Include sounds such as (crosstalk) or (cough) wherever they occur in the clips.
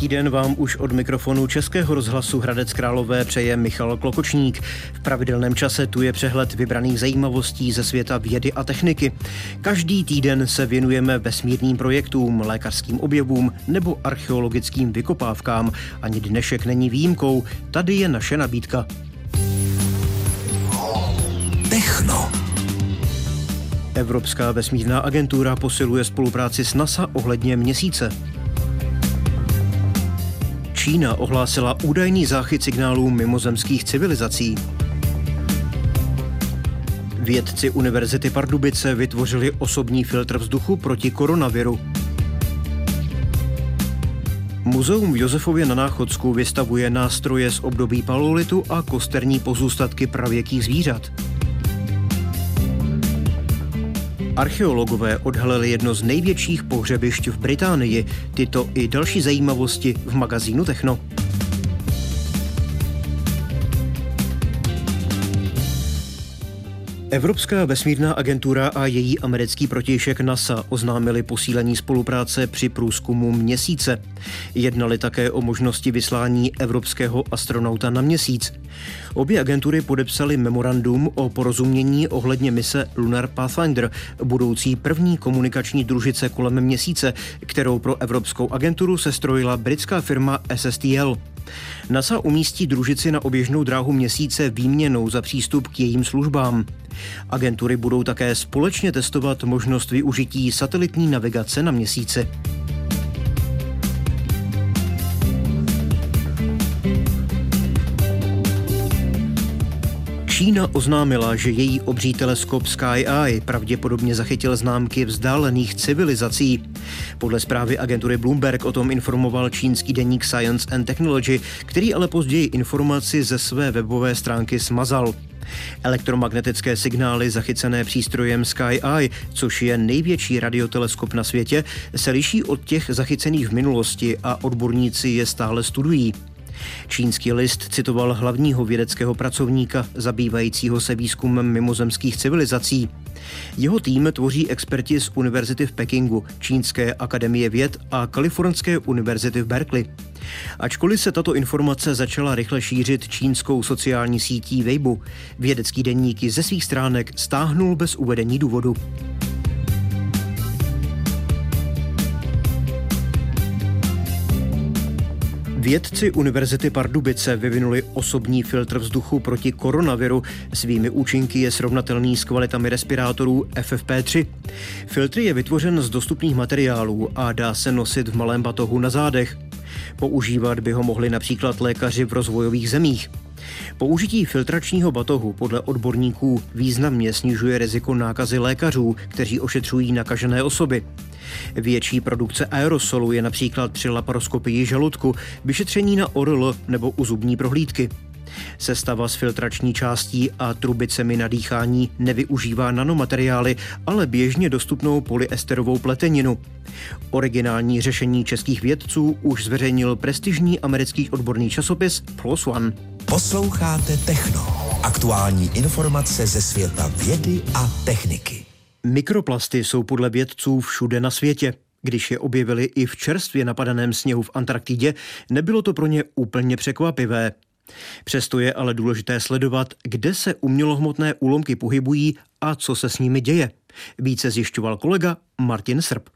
Hezký den vám už od mikrofonu Českého rozhlasu Hradec Králové přeje Michal Klokočník. V pravidelném čase tu je přehled vybraných zajímavostí ze světa vědy a techniky. Každý týden se věnujeme vesmírným projektům, lékařským objevům nebo archeologickým vykopávkám. Ani dnešek není výjimkou. Tady je naše nabídka. Techno. Evropská vesmírná agentura posiluje spolupráci s NASA ohledně měsíce. Čína ohlásila údajný záchyt signálů mimozemských civilizací. Vědci Univerzity Pardubice vytvořili osobní filtr vzduchu proti koronaviru. Muzeum v Josefově na Náchodsku vystavuje nástroje z období paleolitu a kosterní pozůstatky pravěkých zvířat. Archeologové odhalili jedno z největších pohřebišť v Británii. Tyto i další zajímavosti v magazínu Techno. Evropská vesmírná agentura a její americký protějšek NASA oznámili posílení spolupráce při průzkumu měsíce. Jednali také o možnosti vyslání evropského astronauta na měsíc. Obě agentury podepsaly memorandum o porozumění ohledně mise Lunar Pathfinder, budoucí první komunikační družice kolem měsíce, kterou pro Evropskou agenturu sestrojila britská firma SSTL. NASA umístí družici na oběžnou dráhu měsíce výměnou za přístup k jejím službám. Agentury budou také společně testovat možnost využití satelitní navigace na měsíci. Čína oznámila, že její obří teleskop Sky Eye pravděpodobně zachytil známky vzdálených civilizací. Podle zprávy agentury Bloomberg o tom informoval čínský deník Science and Technology, který ale později informaci ze své webové stránky smazal. Elektromagnetické signály zachycené přístrojem Sky Eye, což je největší radioteleskop na světě, se liší od těch zachycených v minulosti a odborníci je stále studují. Čínský list citoval hlavního vědeckého pracovníka zabývajícího se výzkumem mimozemských civilizací. Jeho tým tvoří experti z Univerzity v Pekingu, Čínské akademie věd a Kalifornské univerzity v Berkeley. Ačkoliv se tato informace začala rychle šířit čínskou sociální sítí Weibo, vědecký denník ze svých stránek stáhnul bez uvedení důvodu. Vědci Univerzity Pardubice vyvinuli osobní filtr vzduchu proti koronaviru. Svými účinky je srovnatelný s kvalitami respirátorů FFP3. Filtr je vytvořen z dostupných materiálů a dá se nosit v malém batohu na zádech. Používat by ho mohli například lékaři v rozvojových zemích. Použití filtračního batohu podle odborníků významně snižuje riziko nákazy lékařů, kteří ošetřují nakažené osoby. Větší produkce aerosolu je například při laparoskopii žaludku, vyšetření na ORL nebo u zubní prohlídky. Sestava s filtrační částí a trubicemi na dýchání nevyužívá nanomateriály, ale běžně dostupnou polyesterovou pleteninu. Originální řešení českých vědců už zveřejnil prestižní americký odborný časopis PLOS ONE. Posloucháte Techno. Aktuální informace ze světa vědy a techniky. Mikroplasty jsou podle vědců všude na světě. Když je objevili i v čerstvě napadaném sněhu v Antarktidě, nebylo to pro ně úplně překvapivé. Přesto je ale důležité sledovat, kde se umělohmotné úlomky pohybují a co se s nimi děje. Více zjišťoval kolega Martin Srb.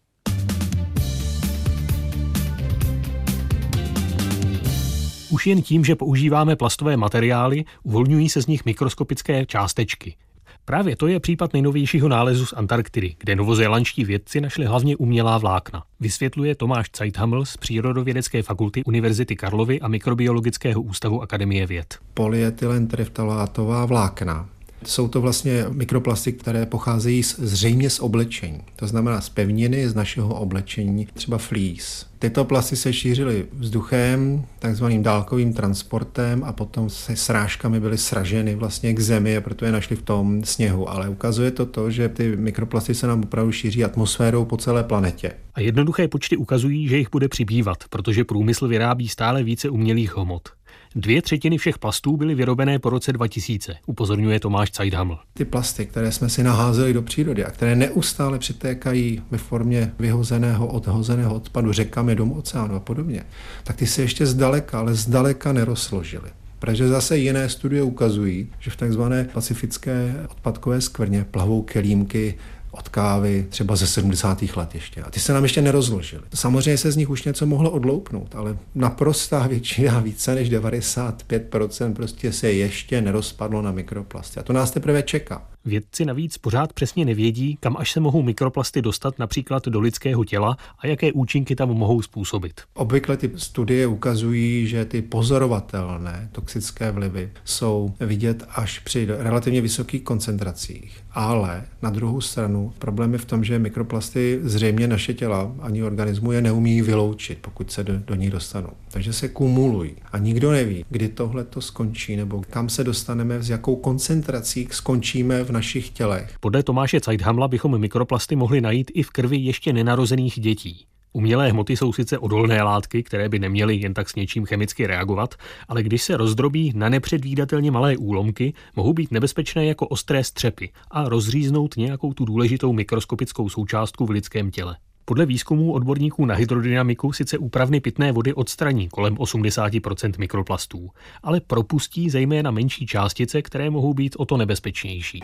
Už jen tím, že používáme plastové materiály, uvolňují se z nich mikroskopické částečky. Právě to je případ nejnovějšího nálezu z Antarktidy, kde novozélandští vědci našli hlavně umělá vlákna. Vysvětluje Tomáš Zeithaml z Přírodovědecké fakulty Univerzity Karlovy a Mikrobiologického ústavu Akademie věd. Polyetylen tereftalátová vlákna jsou to vlastně mikroplasty, které pocházejí z, zřejmě z oblečení. To znamená z pevniny z našeho oblečení, třeba flís. Tyto plasty se šířily vzduchem, takzvaným dálkovým transportem a potom se srážkami byly sraženy vlastně k zemi a proto je našli v tom sněhu. Ale ukazuje to to, že ty mikroplasty se nám opravdu šíří atmosférou po celé planetě. A jednoduché počty ukazují, že jich bude přibývat, protože průmysl vyrábí stále více umělých hmot. Dvě třetiny všech plastů byly vyrobené po roce 2000, upozorňuje Tomáš Zeidhaml. Ty plasty, které jsme si naházeli do přírody a které neustále přitékají ve formě vyhozeného, odhozeného odpadu řekami do oceánu a podobně, tak ty se ještě zdaleka, ale zdaleka nerozložily. Protože zase jiné studie ukazují, že v takzvané pacifické odpadkové skvrně plavou kelímky od kávy třeba ze 70. let ještě. A ty se nám ještě nerozložily. Samozřejmě se z nich už něco mohlo odloupnout, ale naprostá většina, (laughs) více než 95% prostě se ještě nerozpadlo na mikroplasty. A to nás teprve čeká. Vědci navíc pořád přesně nevědí, kam až se mohou mikroplasty dostat například do lidského těla a jaké účinky tam mohou způsobit. Obvykle ty studie ukazují, že ty pozorovatelné toxické vlivy jsou vidět až při relativně vysokých koncentracích. Ale na druhou stranu problém je v tom, že mikroplasty zřejmě naše těla ani organismu je neumí vyloučit, pokud se do, do ní dostanou. Takže se kumulují a nikdo neví, kdy tohle to skončí nebo kam se dostaneme, s jakou koncentrací skončíme v našich tělech. Podle Tomáše Zeithamla bychom mikroplasty mohli najít i v krvi ještě nenarozených dětí. Umělé hmoty jsou sice odolné látky, které by neměly jen tak s něčím chemicky reagovat, ale když se rozdrobí na nepředvídatelně malé úlomky, mohou být nebezpečné jako ostré střepy a rozříznout nějakou tu důležitou mikroskopickou součástku v lidském těle. Podle výzkumů odborníků na hydrodynamiku sice úpravny pitné vody odstraní kolem 80% mikroplastů, ale propustí zejména menší částice, které mohou být o to nebezpečnější.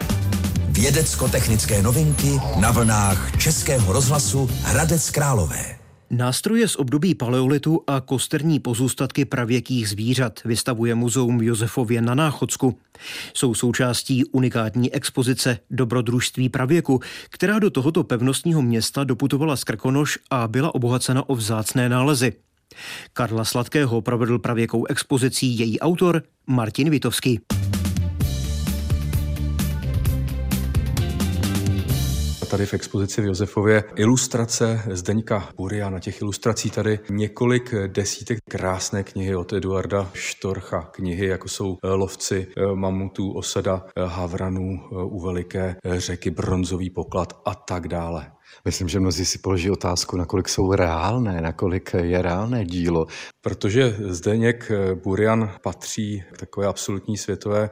Vědecko-technické novinky na vlnách Českého rozhlasu Hradec Králové. Nástroje z období paleolitu a kosterní pozůstatky pravěkých zvířat vystavuje muzeum v Josefově na Náchodsku. Jsou součástí unikátní expozice Dobrodružství pravěku, která do tohoto pevnostního města doputovala z Krkonoš a byla obohacena o vzácné nálezy. Karla Sladkého provedl pravěkou expozicí její autor Martin Vitovský. Tady v expozici v Josefově ilustrace Zdeňka Buria. Na těch ilustrací tady několik desítek krásné knihy od Eduarda Štorcha. Knihy, jako jsou eh, Lovci eh, mamutů, Osada eh, havranů u veliké řeky, Bronzový poklad a tak dále. Myslím, že mnozí si položí otázku, nakolik jsou reálné, nakolik je reálné dílo. Protože Zdeněk Burian patří k takové absolutní světové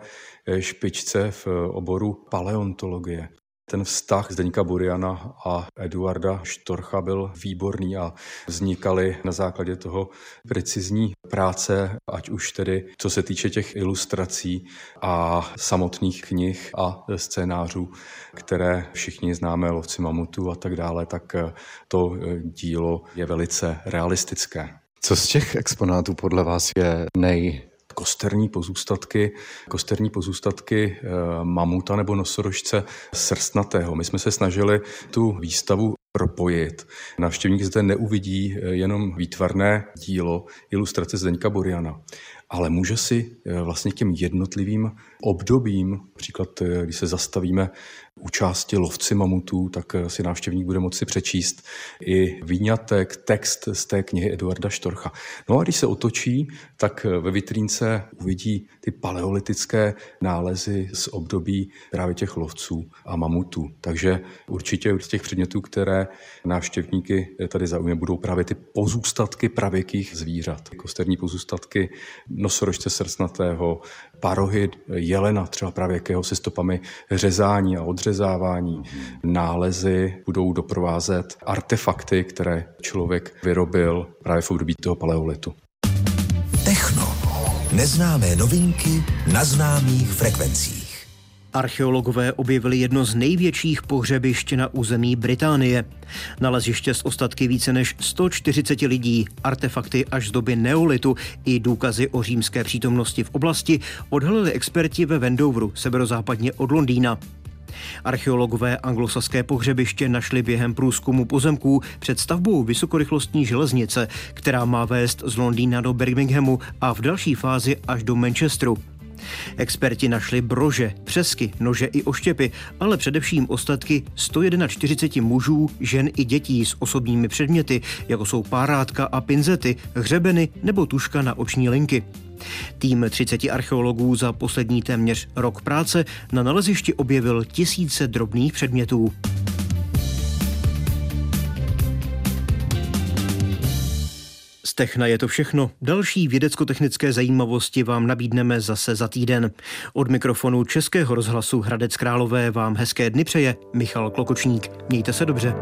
špičce v oboru paleontologie. Ten vztah Zdeňka Buriana a Eduarda Štorcha byl výborný a vznikaly na základě toho precizní práce, ať už tedy co se týče těch ilustrací a samotných knih a scénářů, které všichni známe, lovci mamutů a tak dále, tak to dílo je velice realistické. Co z těch exponátů podle vás je nej kosterní pozůstatky, kosterní pozůstatky eh, mamuta nebo nosorožce srstnatého. My jsme se snažili tu výstavu propojit. Návštěvník zde neuvidí eh, jenom výtvarné dílo ilustrace Zdeňka Boriana, ale může si eh, vlastně těm jednotlivým obdobím, příklad, když se zastavíme u části lovci mamutů, tak eh, si návštěvník bude moci přečíst i výňatek, text z té knihy Eduarda Štorcha. No a když se otočí, tak eh, ve vitrínce uvidí ty paleolitické nálezy z období právě těch lovců a mamutů. Takže určitě z těch předmětů, které návštěvníky eh, tady zaujme, budou právě ty pozůstatky pravěkých zvířat. Kosterní pozůstatky nosorožce srstnatého, parohy jelena, třeba pravěkého se stopami řezání a odřezávání. Nálezy budou doprovázet artefakty, které člověk vyrobil právě v období toho paleolitu. Techno. Neznámé novinky na známých frekvencích. Archeologové objevili jedno z největších pohřebišť na území Británie. Naleziště z ostatky více než 140 lidí, artefakty až z doby neolitu i důkazy o římské přítomnosti v oblasti odhalili experti ve Wendoveru, severozápadně od Londýna. Archeologové anglosaské pohřebiště našli během průzkumu pozemků před stavbou vysokorychlostní železnice, která má vést z Londýna do Birminghamu a v další fázi až do Manchesteru. Experti našli brože, přesky, nože i oštěpy, ale především ostatky 141 mužů, žen i dětí s osobními předměty, jako jsou párátka a pinzety, hřebeny nebo tuška na oční linky. Tým 30 archeologů za poslední téměř rok práce na nalezišti objevil tisíce drobných předmětů. Techna je to všechno. Další vědecko-technické zajímavosti vám nabídneme zase za týden. Od mikrofonu Českého rozhlasu Hradec Králové vám hezké dny přeje Michal Klokočník. Mějte se dobře.